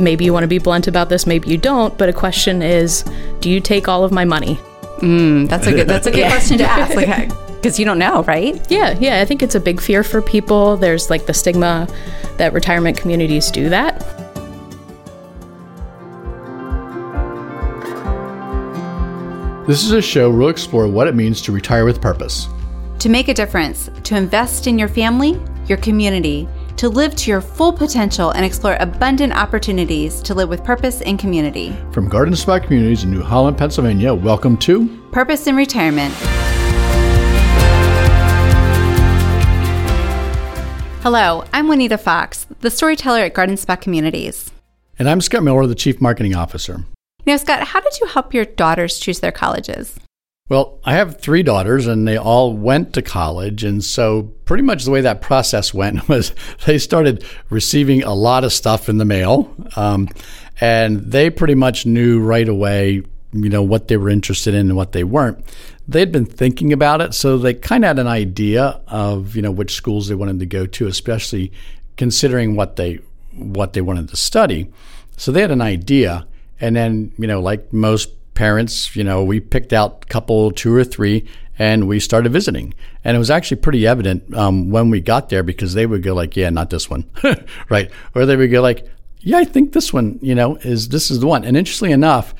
maybe you want to be blunt about this, maybe you don't, but a question is, do you take all of my money? Mm, that's a good that's a good question to ask. Like because you don't know, right? Yeah, yeah. I think it's a big fear for people. There's like the stigma that retirement communities do that. This is a show where we'll explore what it means to retire with purpose. To make a difference, to invest in your family, your community, to live to your full potential and explore abundant opportunities to live with purpose and community. From Garden Spot Communities in New Holland, Pennsylvania, welcome to Purpose in Retirement. Hello, I'm Juanita Fox, the storyteller at Garden Spot Communities. And I'm Scott Miller, the Chief Marketing Officer. Now, Scott, how did you help your daughters choose their colleges? Well, I have three daughters and they all went to college. And so, pretty much the way that process went was they started receiving a lot of stuff in the mail. Um, and they pretty much knew right away, you know, what they were interested in and what they weren't. They'd been thinking about it. So, they kind of had an idea of, you know, which schools they wanted to go to, especially considering what they what they wanted to study. So, they had an idea. And then, you know, like most parents, you know, we picked out a couple, two or three, and we started visiting. And it was actually pretty evident um, when we got there because they would go like, "Yeah, not this one," right? Or they would go like, "Yeah, I think this one, you know, is this is the one." And interestingly enough,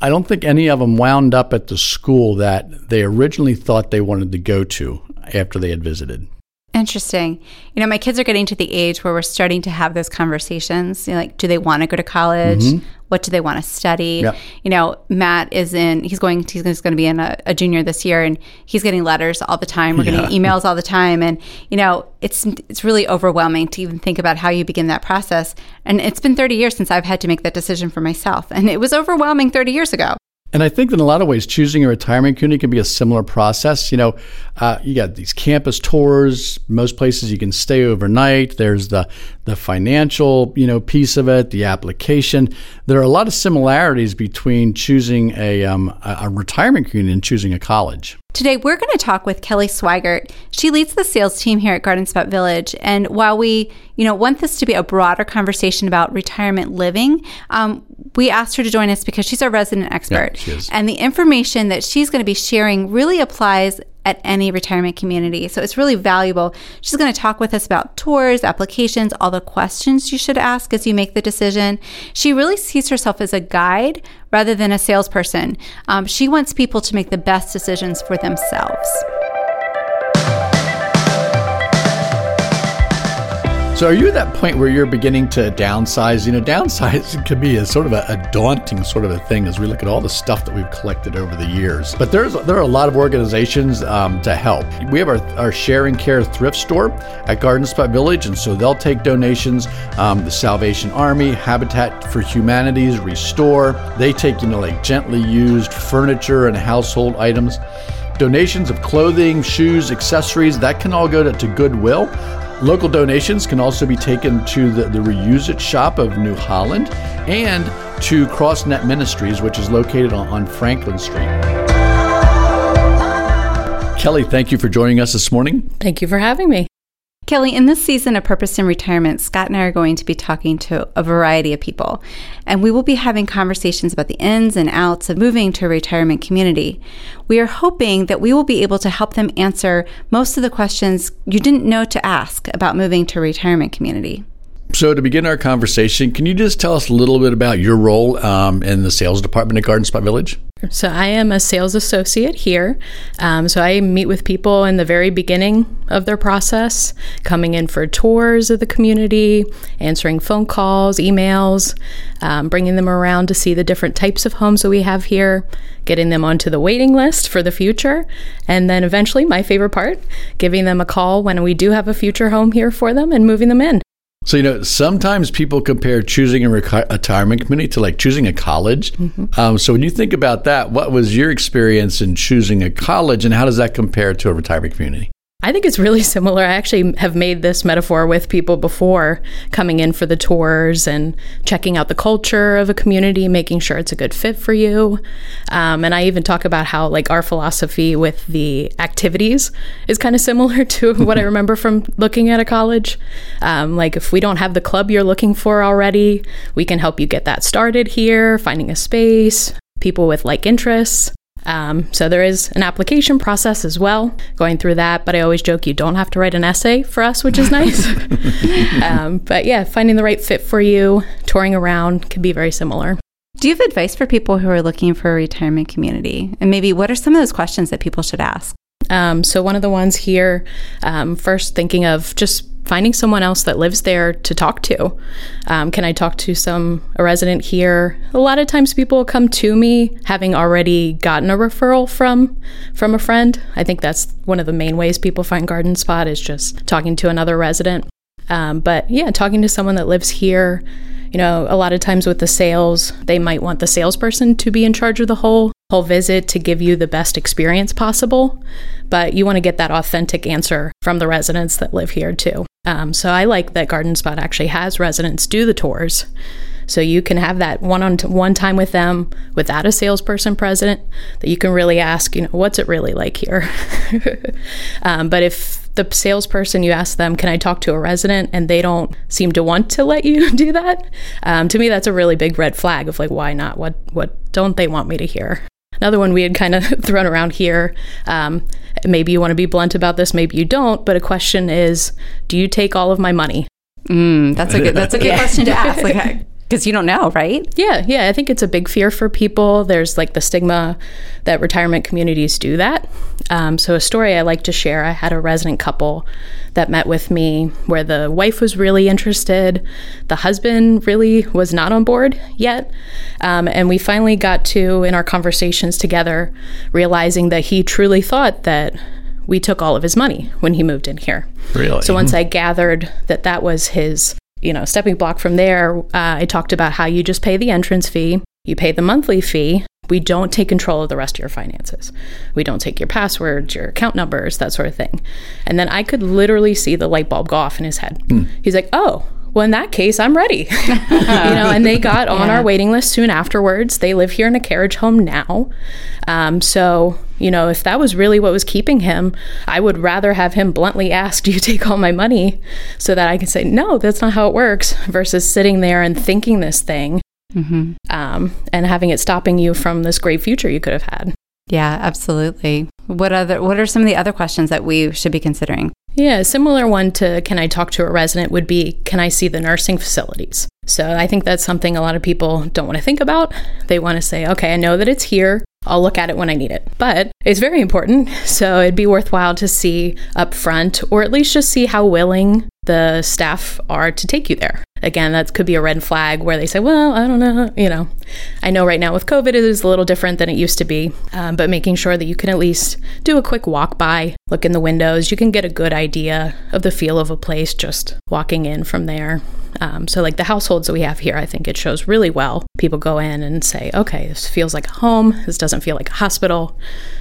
I don't think any of them wound up at the school that they originally thought they wanted to go to after they had visited. Interesting. You know, my kids are getting to the age where we're starting to have those conversations. You know, like, do they want to go to college? Mm-hmm. What do they want to study? Yep. You know, Matt is in. He's going. He's going to be in a, a, junior this year, and he's getting letters all the time. We're yeah. getting emails all the time, and you know, it's it's really overwhelming to even think about how you begin that process. And it's been 30 years since I've had to make that decision for myself, and it was overwhelming 30 years ago. And I think in a lot of ways, choosing a retirement community can be a similar process. You know, uh, you got these campus tours. Most places you can stay overnight. There's the the financial, you know, piece of it, the application. There are a lot of similarities between choosing a, um, a retirement community and choosing a college. Today, we're going to talk with Kelly Swigert. She leads the sales team here at Garden Spot Village. And while we, you know, want this to be a broader conversation about retirement living, um, we asked her to join us because she's our resident expert. Yeah, and the information that she's going to be sharing really applies at any retirement community. So it's really valuable. She's going to talk with us about tours, applications, all the questions you should ask as you make the decision. She really sees herself as a guide rather than a salesperson. Um, she wants people to make the best decisions for themselves. So, are you at that point where you're beginning to downsize? You know, downsize can be a sort of a, a, daunting sort of a thing as we look at all the stuff that we've collected over the years. But there's there are a lot of organizations um, to help. We have our, our Share and Care thrift store at Garden Spot Village, and so they'll take donations. Um, the Salvation Army, Habitat for Humanities, Restore. They take you know like gently used furniture and household items. Donations of clothing, shoes, accessories, that can all go to, to Goodwill. Local donations can also be taken to the, the Re-Uzit shop of New Holland and to CrossNet Ministries, which is located on, on Franklin Street. Kelly, thank you for joining us this morning. Thank you for having me. Kelly, in this season of Purpose in Retirement, Scott and I are going to be talking to a variety of people, and we will be having conversations about the ins and outs of moving to a retirement community. We are hoping that we will be able to help them answer most of the questions you didn't know to ask about moving to a retirement community. So, to begin our conversation, can you just tell us a little bit about your role um, in the sales department at Garden Spot Village? So, I am a sales associate here. Um, so, I meet with people in the very beginning of their process, coming in for tours of the community, answering phone calls, emails, um, bringing them around to see the different types of homes that we have here, getting them onto the waiting list for the future, and then eventually, my favorite part, giving them a call when we do have a future home here for them and moving them in. So, you know, sometimes people compare choosing a retirement community to like choosing a college. Mm-hmm. Um, so, when you think about that, what was your experience in choosing a college and how does that compare to a retirement community? I think it's really similar. I actually have made this metaphor with people before coming in for the tours and checking out the culture of a community, making sure it's a good fit for you. Um, and I even talk about how, like, our philosophy with the activities is kind of similar to what I remember from looking at a college. Um, like, if we don't have the club you're looking for already, we can help you get that started here, finding a space, people with like interests. Um, so there is an application process as well, going through that. But I always joke you don't have to write an essay for us, which is nice. um, but yeah, finding the right fit for you, touring around can be very similar. Do you have advice for people who are looking for a retirement community? And maybe what are some of those questions that people should ask? Um, so one of the ones here, um, first thinking of just finding someone else that lives there to talk to. Um, can I talk to some a resident here? A lot of times people come to me having already gotten a referral from from a friend. I think that's one of the main ways people find Garden Spot is just talking to another resident. Um, but yeah, talking to someone that lives here. You know, a lot of times with the sales, they might want the salesperson to be in charge of the whole whole visit to give you the best experience possible. But you want to get that authentic answer from the residents that live here too. Um, so I like that Garden Spot actually has residents do the tours. So you can have that one on one time with them without a salesperson present that you can really ask, you know, what's it really like here? um, but if the salesperson you ask them, can I talk to a resident, and they don't seem to want to let you do that, um, to me that's a really big red flag of like, why not? What what don't they want me to hear? Another one we had kind of thrown around here. Um, maybe you want to be blunt about this, maybe you don't. But a question is, do you take all of my money? Mm, that's a good. That's a good question to ask. Like, because you don't know, right? Yeah, yeah. I think it's a big fear for people. There's like the stigma that retirement communities do that. Um, so, a story I like to share I had a resident couple that met with me where the wife was really interested, the husband really was not on board yet. Um, and we finally got to, in our conversations together, realizing that he truly thought that we took all of his money when he moved in here. Really? So once I gathered that that was his you know, stepping block from there, uh, I talked about how you just pay the entrance fee, you pay the monthly fee. We don't take control of the rest of your finances. We don't take your passwords, your account numbers, that sort of thing. And then I could literally see the light bulb go off in his head. Hmm. He's like, oh, well, in that case, I'm ready. you know, and they got on yeah. our waiting list soon afterwards. They live here in a carriage home now. Um, so, you know, if that was really what was keeping him, I would rather have him bluntly ask, Do you take all my money? So that I can say, No, that's not how it works, versus sitting there and thinking this thing mm-hmm. um, and having it stopping you from this great future you could have had. Yeah, absolutely. What other what are some of the other questions that we should be considering? Yeah, a similar one to can I talk to a resident would be can I see the nursing facilities? So I think that's something a lot of people don't want to think about. They want to say, okay, I know that it's here. I'll look at it when I need it. But it's very important. So it'd be worthwhile to see up front or at least just see how willing the staff are to take you there. Again, that could be a red flag where they say, well, I don't know. You know, I know right now with COVID it is a little different than it used to be, um, but making sure that you can at least do a quick walk by, look in the windows, you can get a good idea of the feel of a place just walking in from there. Um, so, like the households that we have here, I think it shows really well. People go in and say, okay, this feels like a home. This doesn't feel like a hospital.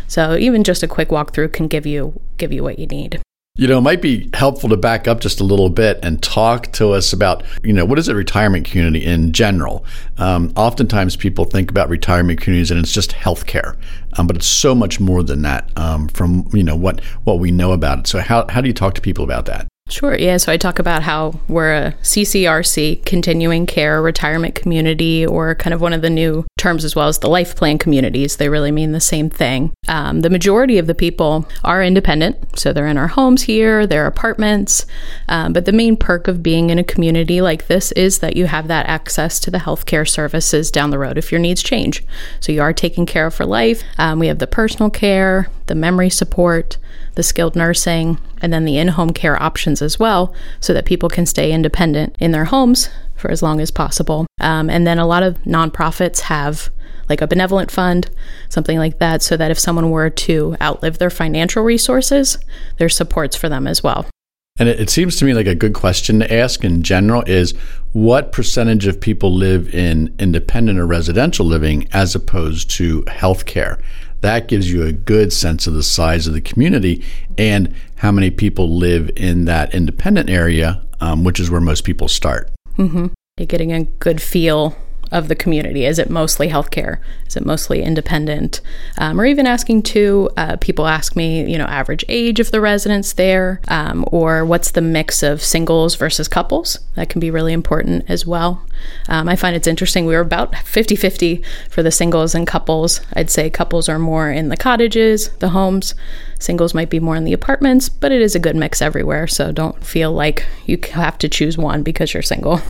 So, even just a quick walkthrough can give you give you what you need. You know, it might be helpful to back up just a little bit and talk to us about, you know, what is a retirement community in general? Um, oftentimes people think about retirement communities and it's just healthcare, um, but it's so much more than that um, from, you know, what, what we know about it. So, how, how do you talk to people about that? Sure. Yeah. So I talk about how we're a CCRC, continuing care retirement community, or kind of one of the new terms as well as the life plan communities. They really mean the same thing. Um, the majority of the people are independent. So they're in our homes here, their apartments. Um, but the main perk of being in a community like this is that you have that access to the healthcare services down the road if your needs change. So you are taken care of for life. Um, we have the personal care, the memory support the skilled nursing, and then the in home care options as well, so that people can stay independent in their homes for as long as possible. Um, and then a lot of nonprofits have like a benevolent fund, something like that, so that if someone were to outlive their financial resources, there's supports for them as well. And it, it, seems to me like a good question to ask in general is what percentage of people live in independent or residential living as opposed to healthcare? That gives you a good sense of the size of the community and how many people live in that independent area, um, which is where most people start. Mm-hmm. You're getting a good feel of the community? Is it mostly healthcare? Is it mostly independent? Um, or even asking too, uh, people ask me, you know, average age of the residents there, um, or what's the mix of singles versus couples? That can be really important as well. Um, I find it's interesting. We were about 50 50 for the singles and couples. I'd say couples are more in the cottages, the homes. Singles might be more in the apartments, but it is a good mix everywhere. So don't feel like you have to choose one because you're single.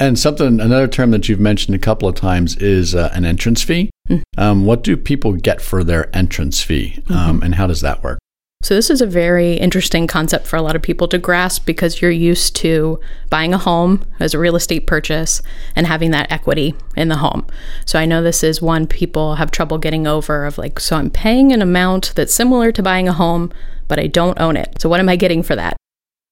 And something, another term that you've mentioned a couple of times is uh, an entrance fee. Mm-hmm. Um, what do people get for their entrance fee, um, mm-hmm. and how does that work? So, this is a very interesting concept for a lot of people to grasp because you're used to buying a home as a real estate purchase and having that equity in the home. So, I know this is one people have trouble getting over of like, so I'm paying an amount that's similar to buying a home, but I don't own it. So, what am I getting for that?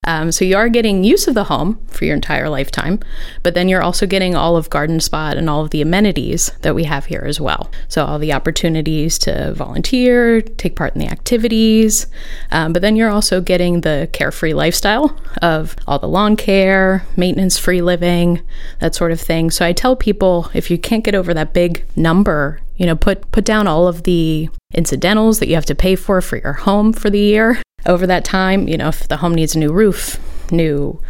Um, so you are getting use of the home for your entire lifetime, but then you're also getting all of Garden Spot and all of the amenities that we have here as well. So all the opportunities to volunteer, take part in the activities, um, but then you're also getting the carefree lifestyle of all the lawn care, maintenance free living, that sort of thing. So I tell people if you can't get over that big number you know put put down all of the incidentals that you have to pay for for your home for the year over that time. You know, if the home needs a new roof, new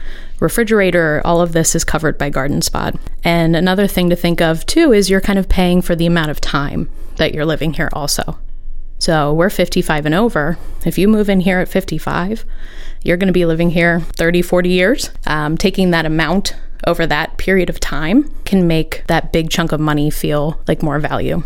refrigerator, all of this is covered by Garden Spot. And another thing to think of too is you're kind of paying for the amount of time that you're living here also. So we're 55 and over. If you move in here at 55, you're going to be living here 30, 40 years. Um, taking that amount over that period of time can make that big chunk of money feel like more value.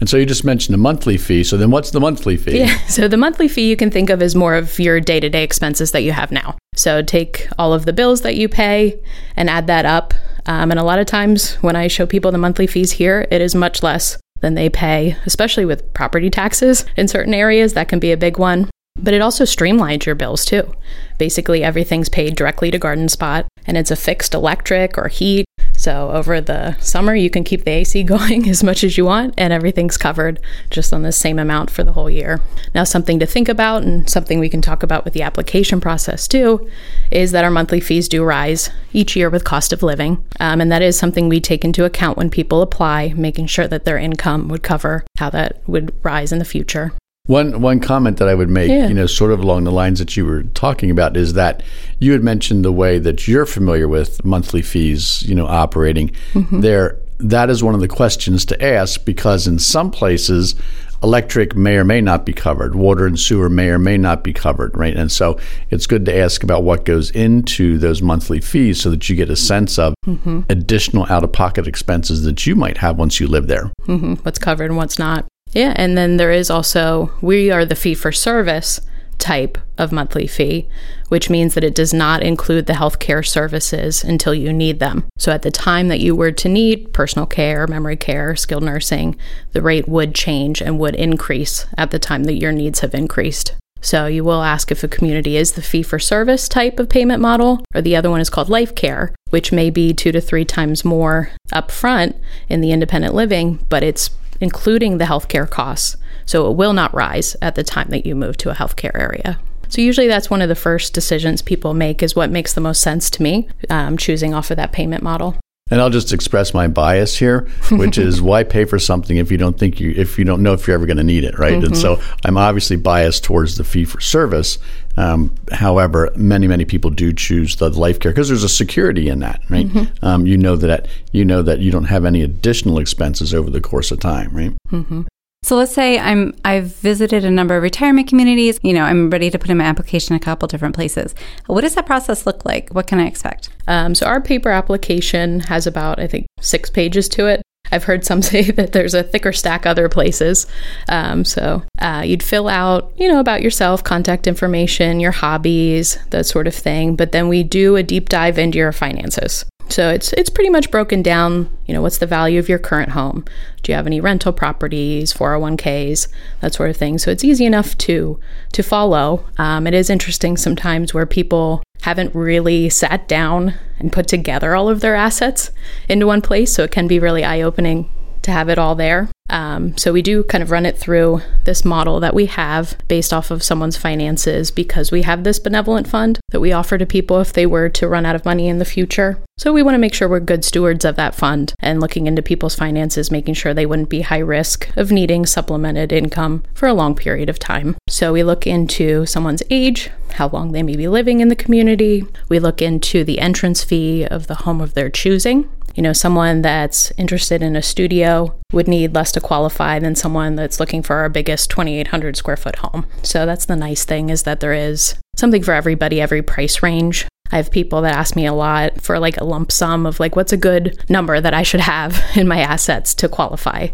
And so you just mentioned the monthly fee. So then what's the monthly fee? Yeah. So the monthly fee you can think of as more of your day to day expenses that you have now. So take all of the bills that you pay and add that up. Um, and a lot of times when I show people the monthly fees here, it is much less than they pay, especially with property taxes in certain areas. That can be a big one. But it also streamlines your bills too. Basically, everything's paid directly to Garden Spot, and it's a fixed electric or heat so over the summer, you can keep the AC going as much as you want, and everything's covered just on the same amount for the whole year. Now, something to think about, and something we can talk about with the application process too, is that our monthly fees do rise each year with cost of living. Um, and that is something we take into account when people apply, making sure that their income would cover how that would rise in the future. One one comment that I would make, yeah. you know, sort of along the lines that you were talking about, is that you had mentioned the way that you're familiar with monthly fees, you know, operating mm-hmm. there. That is one of the questions to ask because in some places, electric may or may not be covered, water and sewer may or may not be covered, right? And so it's good to ask about what goes into those monthly fees so that you get a sense of mm-hmm. additional out of pocket expenses that you might have once you live there. Mm-hmm. What's covered and what's not. Yeah, and then there is also we are the fee for service type of monthly fee, which means that it does not include the healthcare services until you need them. So at the time that you were to need personal care, memory care, skilled nursing, the rate would change and would increase at the time that your needs have increased. So you will ask if a community is the fee for service type of payment model, or the other one is called life care, which may be two to three times more upfront in the independent living, but it's including the healthcare costs. So it will not rise at the time that you move to a healthcare area. So usually that's one of the first decisions people make is what makes the most sense to me, um, choosing off of that payment model. And I'll just express my bias here, which is why pay for something if you don't think you if you don't know if you're ever going to need it, right? Mm-hmm. And so I'm obviously biased towards the fee for service. Um, however, many many people do choose the life care because there's a security in that, right? Mm-hmm. Um, you know that you know that you don't have any additional expenses over the course of time, right? Mm-hmm. So let's say I'm I've visited a number of retirement communities. You know, I'm ready to put in my application a couple different places. What does that process look like? What can I expect? Um, so our paper application has about I think six pages to it. I've heard some say that there's a thicker stack other places. Um, so uh, you'd fill out, you know, about yourself, contact information, your hobbies, that sort of thing. But then we do a deep dive into your finances. So it's it's pretty much broken down. You know, what's the value of your current home? Do you have any rental properties, 401ks, that sort of thing? So it's easy enough to to follow. Um, it is interesting sometimes where people haven't really sat down and put together all of their assets into one place. So it can be really eye opening to have it all there. Um, so we do kind of run it through this model that we have based off of someone's finances because we have this benevolent fund that we offer to people if they were to run out of money in the future. So we want to make sure we're good stewards of that fund and looking into people's finances, making sure they wouldn't be high risk of needing supplemented income for a long period of time. So we look into someone's age, how long they may be living in the community. We look into the entrance fee of the home of their choosing you know, someone that's interested in a studio would need less to qualify than someone that's looking for our biggest 2,800 square foot home. So that's the nice thing is that there is something for everybody, every price range. I have people that ask me a lot for like a lump sum of like, what's a good number that I should have in my assets to qualify?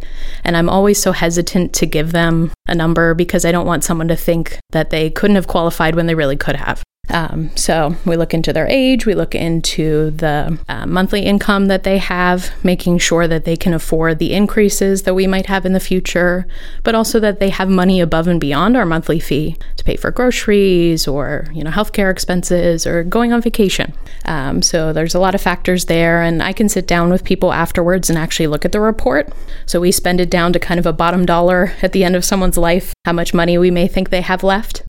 And I'm always so hesitant to give them a number because I don't want someone to think that they couldn't have qualified when they really could have. Um, so we look into their age, we look into the uh, monthly income that they have, making sure that they can afford the increases that we might have in the future, but also that they have money above and beyond our monthly fee to pay for groceries or you know healthcare expenses or going on vacation. Um, so there's a lot of factors there, and I can sit down with people afterwards and actually look at the report. So we spend it down to kind of a bottom dollar at the end of someone's life, how much money we may think they have left.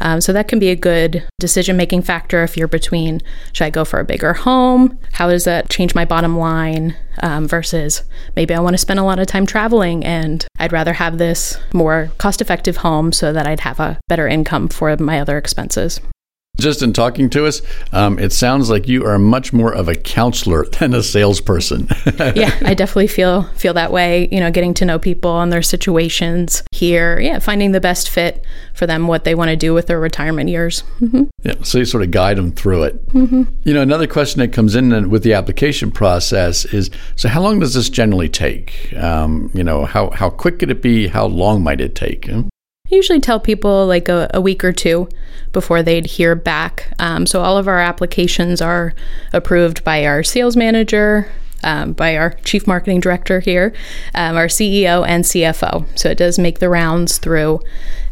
Um, so that can be a good decision making factor if you're between should I go for a bigger home? How does that change my bottom line? Um, versus maybe I want to spend a lot of time traveling and I'd rather have this more cost effective home so that I'd have a better income for my other expenses. Just in talking to us, um, it sounds like you are much more of a counselor than a salesperson. yeah, I definitely feel feel that way. You know, getting to know people and their situations here. Yeah, finding the best fit for them, what they want to do with their retirement years. Mm-hmm. Yeah, so you sort of guide them through it. Mm-hmm. You know, another question that comes in with the application process is: so how long does this generally take? Um, you know, how how quick could it be? How long might it take? I usually tell people like a, a week or two before they'd hear back. Um, so all of our applications are approved by our sales manager, um, by our chief marketing director here, um, our CEO, and CFO. So it does make the rounds through.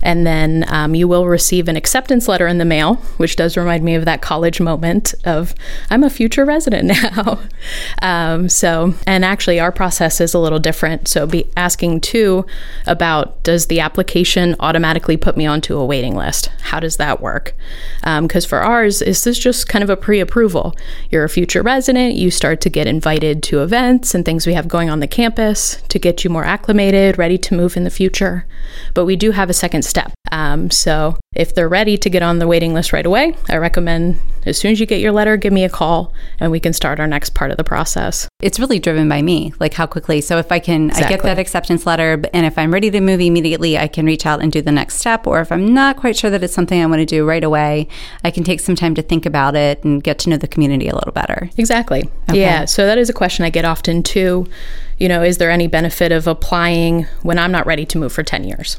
And then um, you will receive an acceptance letter in the mail, which does remind me of that college moment of I'm a future resident now. Um, so, and actually, our process is a little different. So, be asking too about does the application automatically put me onto a waiting list? How does that work? Because um, for ours, is this just kind of a pre approval? You're a future resident, you start to get invited to events and things we have going on the campus to get you more acclimated, ready to move in the future. But we do have a second step. Um, so if they're ready to get on the waiting list right away, I recommend as soon as you get your letter, give me a call and we can start our next part of the process. It's really driven by me, like how quickly. So if I can, exactly. I get that acceptance letter, and if I'm ready to move immediately, I can reach out and do the next step. Or if I'm not quite sure that it's something I want to do right away, I can take some time to think about it and get to know the community a little better. Exactly. Okay. Yeah. So that is a question I get often too. You know, is there any benefit of applying when I'm not ready to move for 10 years?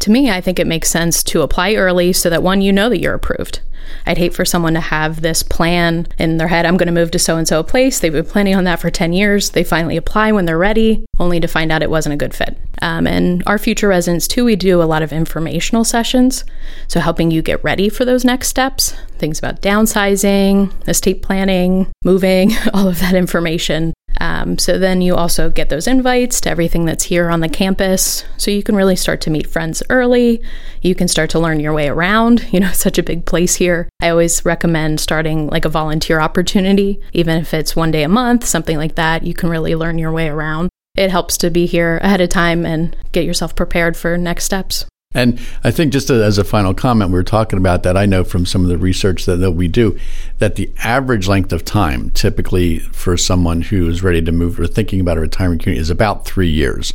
To me, I think it makes sense to apply early so that one, you know that you're approved. I'd hate for someone to have this plan in their head I'm going to move to so and so place. They've been planning on that for 10 years. They finally apply when they're ready, only to find out it wasn't a good fit. Um, and our future residents, too, we do a lot of informational sessions. So, helping you get ready for those next steps things about downsizing, estate planning, moving, all of that information um, so then you also get those invites to everything that's here on the campus. So you can really start to meet friends early. You can start to learn your way around. You know, such a big place here. I always recommend starting like a volunteer opportunity, even if it's one day a month, something like that. You can really learn your way around. It helps to be here ahead of time and get yourself prepared for next steps. And I think just as a final comment, we were talking about that. I know from some of the research that, that we do that the average length of time, typically for someone who is ready to move or thinking about a retirement community, is about three years.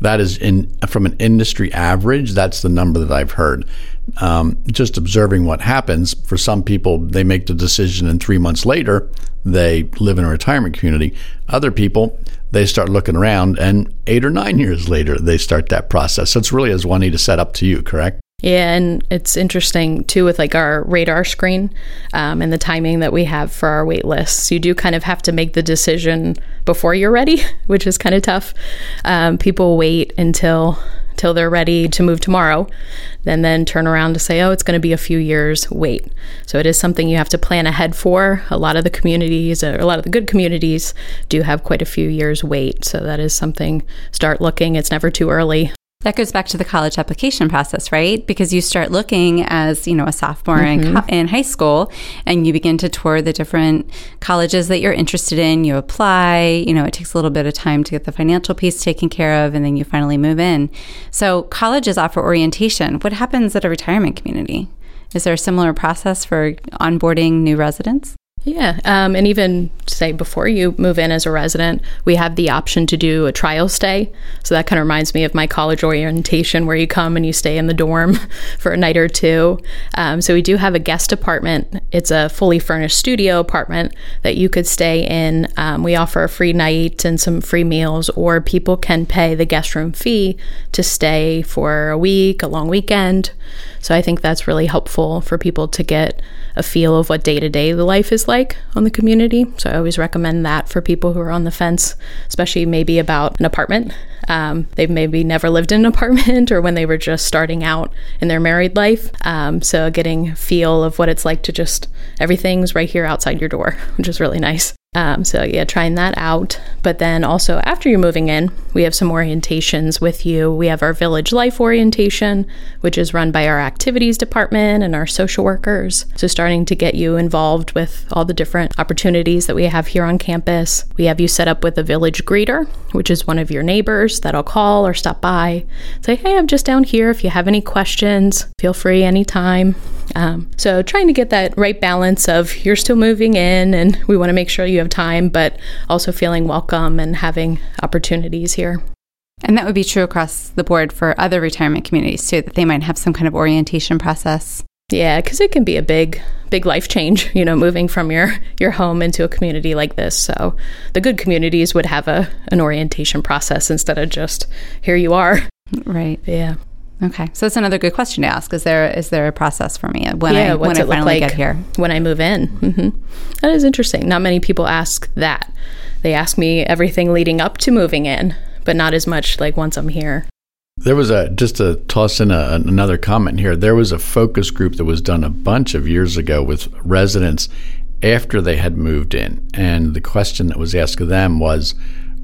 That is in from an industry average. That's the number that I've heard. Um, just observing what happens for some people, they make the decision, and three months later, they live in a retirement community. Other people, they start looking around, and eight or nine years later, they start that process. So it's really as Juanita set up to you, correct? Yeah, and it's interesting too with like our radar screen um, and the timing that we have for our wait lists. You do kind of have to make the decision before you're ready, which is kind of tough. Um, people wait until till they're ready to move tomorrow, then then turn around to say, oh, it's going to be a few years wait. So it is something you have to plan ahead for. A lot of the communities, a lot of the good communities, do have quite a few years wait. So that is something. Start looking. It's never too early. That goes back to the college application process, right? Because you start looking as, you know, a sophomore mm-hmm. in, in high school and you begin to tour the different colleges that you're interested in. You apply, you know, it takes a little bit of time to get the financial piece taken care of and then you finally move in. So colleges offer orientation. What happens at a retirement community? Is there a similar process for onboarding new residents? Yeah. Um, and even say before you move in as a resident, we have the option to do a trial stay. So that kind of reminds me of my college orientation where you come and you stay in the dorm for a night or two. Um, so we do have a guest apartment. It's a fully furnished studio apartment that you could stay in. Um, we offer a free night and some free meals, or people can pay the guest room fee to stay for a week, a long weekend. So I think that's really helpful for people to get a feel of what day to day the life is like on the community. So I always recommend that for people who are on the fence, especially maybe about an apartment. Um, they've maybe never lived in an apartment or when they were just starting out in their married life. Um, so getting feel of what it's like to just everything's right here outside your door, which is really nice. Um, so, yeah, trying that out. But then also, after you're moving in, we have some orientations with you. We have our village life orientation, which is run by our activities department and our social workers. So, starting to get you involved with all the different opportunities that we have here on campus. We have you set up with a village greeter, which is one of your neighbors that'll call or stop by, say, Hey, I'm just down here. If you have any questions, feel free anytime. Um, so, trying to get that right balance of you're still moving in and we want to make sure you have time, but also feeling welcome and having opportunities here. And that would be true across the board for other retirement communities too, that they might have some kind of orientation process. Yeah, because it can be a big, big life change, you know, moving from your your home into a community like this. So the good communities would have a an orientation process instead of just here you are. Right. Yeah. Okay, so that's another good question to ask. Is there is there a process for me when yeah, I when I finally like get here? When I move in, mm-hmm. that is interesting. Not many people ask that. They ask me everything leading up to moving in, but not as much like once I'm here. There was a just to toss in a, another comment here. There was a focus group that was done a bunch of years ago with residents after they had moved in, and the question that was asked of them was,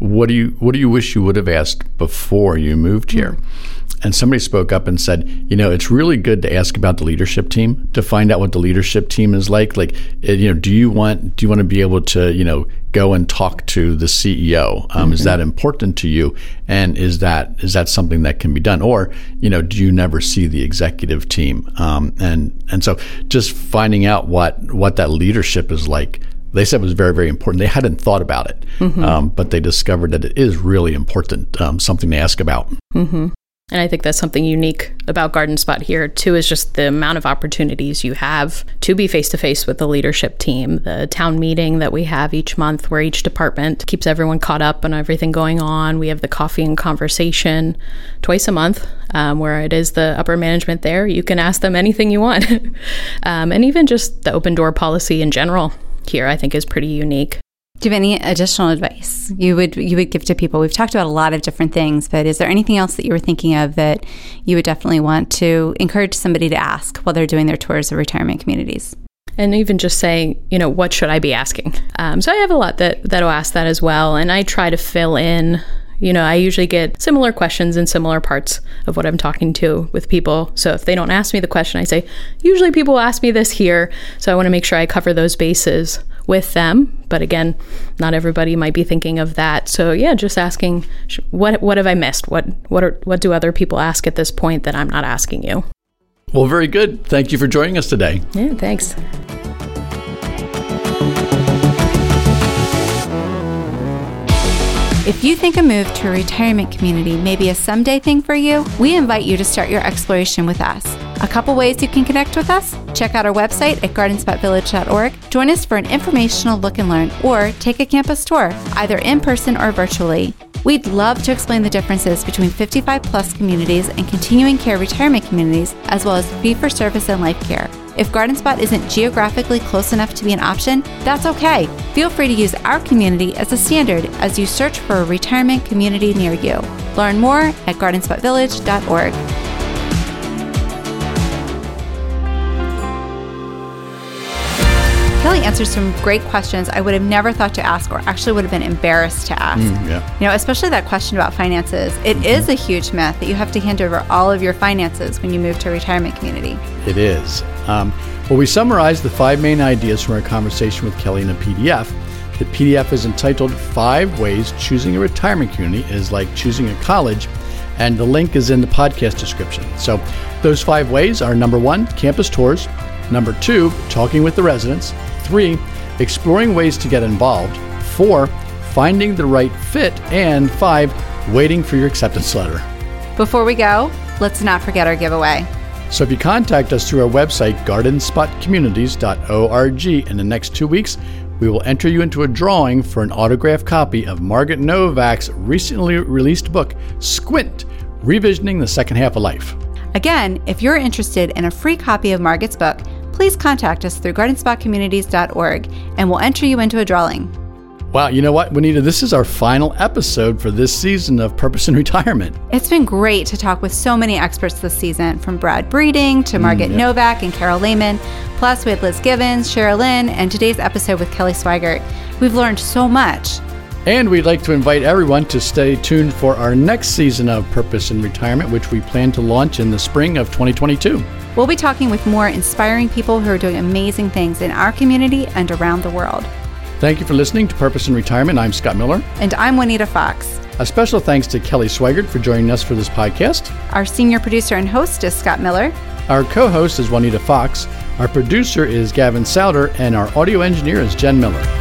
"What do you what do you wish you would have asked before you moved here?" Mm-hmm and somebody spoke up and said, you know, it's really good to ask about the leadership team to find out what the leadership team is like. Like, eh, you know, do you want do you want to be able to, you know, go and talk to the CEO? Um, mm-hmm. Is that important to you? And is that is that something that can be done? Or, you know, do you never see the executive team? Um, and and so just finding out what what that leadership is like they said was very, very important. They hadn't thought about it, mm-hmm. um, but they discovered that it is really important, um, something to ask about. Mm-hmm. And I think that's something unique about Garden Spot here, too, is just the amount of opportunities you have to be face to face with the leadership team. The town meeting that we have each month, where each department keeps everyone caught up on everything going on. We have the coffee and conversation twice a month, um, where it is the upper management there. You can ask them anything you want. um, and even just the open door policy in general here, I think, is pretty unique. Do you have any additional advice you would you would give to people? We've talked about a lot of different things, but is there anything else that you were thinking of that you would definitely want to encourage somebody to ask while they're doing their tours of retirement communities? and even just saying, you know, what should I be asking? Um, so I have a lot that that'll ask that as well, and I try to fill in. You know, I usually get similar questions in similar parts of what I'm talking to with people. So if they don't ask me the question, I say, usually people ask me this here. So I want to make sure I cover those bases with them. But again, not everybody might be thinking of that. So yeah, just asking what what have I missed? What what are what do other people ask at this point that I'm not asking you? Well, very good. Thank you for joining us today. Yeah, thanks. If you think a move to a retirement community may be a someday thing for you, we invite you to start your exploration with us. A couple ways you can connect with us check out our website at gardenspotvillage.org, join us for an informational look and learn, or take a campus tour, either in person or virtually. We'd love to explain the differences between 55 plus communities and continuing care retirement communities, as well as fee for service and life care. If Garden Spot isn't geographically close enough to be an option, that's okay. Feel free to use our community as a standard as you search for a retirement community near you. Learn more at gardenspotvillage.org. Kelly answered some great questions I would have never thought to ask or actually would have been embarrassed to ask. Mm, yeah. You know, especially that question about finances. It mm-hmm. is a huge myth that you have to hand over all of your finances when you move to a retirement community. It is. Um, well, we summarized the five main ideas from our conversation with Kelly in a PDF. The PDF is entitled Five Ways Choosing a Retirement Community is Like Choosing a College, and the link is in the podcast description. So, those five ways are number one, campus tours, number two, talking with the residents, Three, exploring ways to get involved. Four, finding the right fit. And five, waiting for your acceptance letter. Before we go, let's not forget our giveaway. So if you contact us through our website, gardenspotcommunities.org, in the next two weeks, we will enter you into a drawing for an autographed copy of Margaret Novak's recently released book, Squint Revisioning the Second Half of Life. Again, if you're interested in a free copy of Margaret's book, please contact us through gardenspotcommunities.org and we'll enter you into a drawing. Wow, you know what, Juanita? This is our final episode for this season of Purpose in Retirement. It's been great to talk with so many experts this season, from Brad Breeding to mm, Margaret mm, yeah. Novak and Carol Lehman. Plus, we had Liz Givens, Cheryl Lynn, and today's episode with Kelly Swigert. We've learned so much. And we'd like to invite everyone to stay tuned for our next season of Purpose in Retirement, which we plan to launch in the spring of 2022. We'll be talking with more inspiring people who are doing amazing things in our community and around the world. Thank you for listening to Purpose in Retirement. I'm Scott Miller. And I'm Juanita Fox. A special thanks to Kelly Swigert for joining us for this podcast. Our senior producer and host is Scott Miller. Our co host is Juanita Fox. Our producer is Gavin Souter, and our audio engineer is Jen Miller.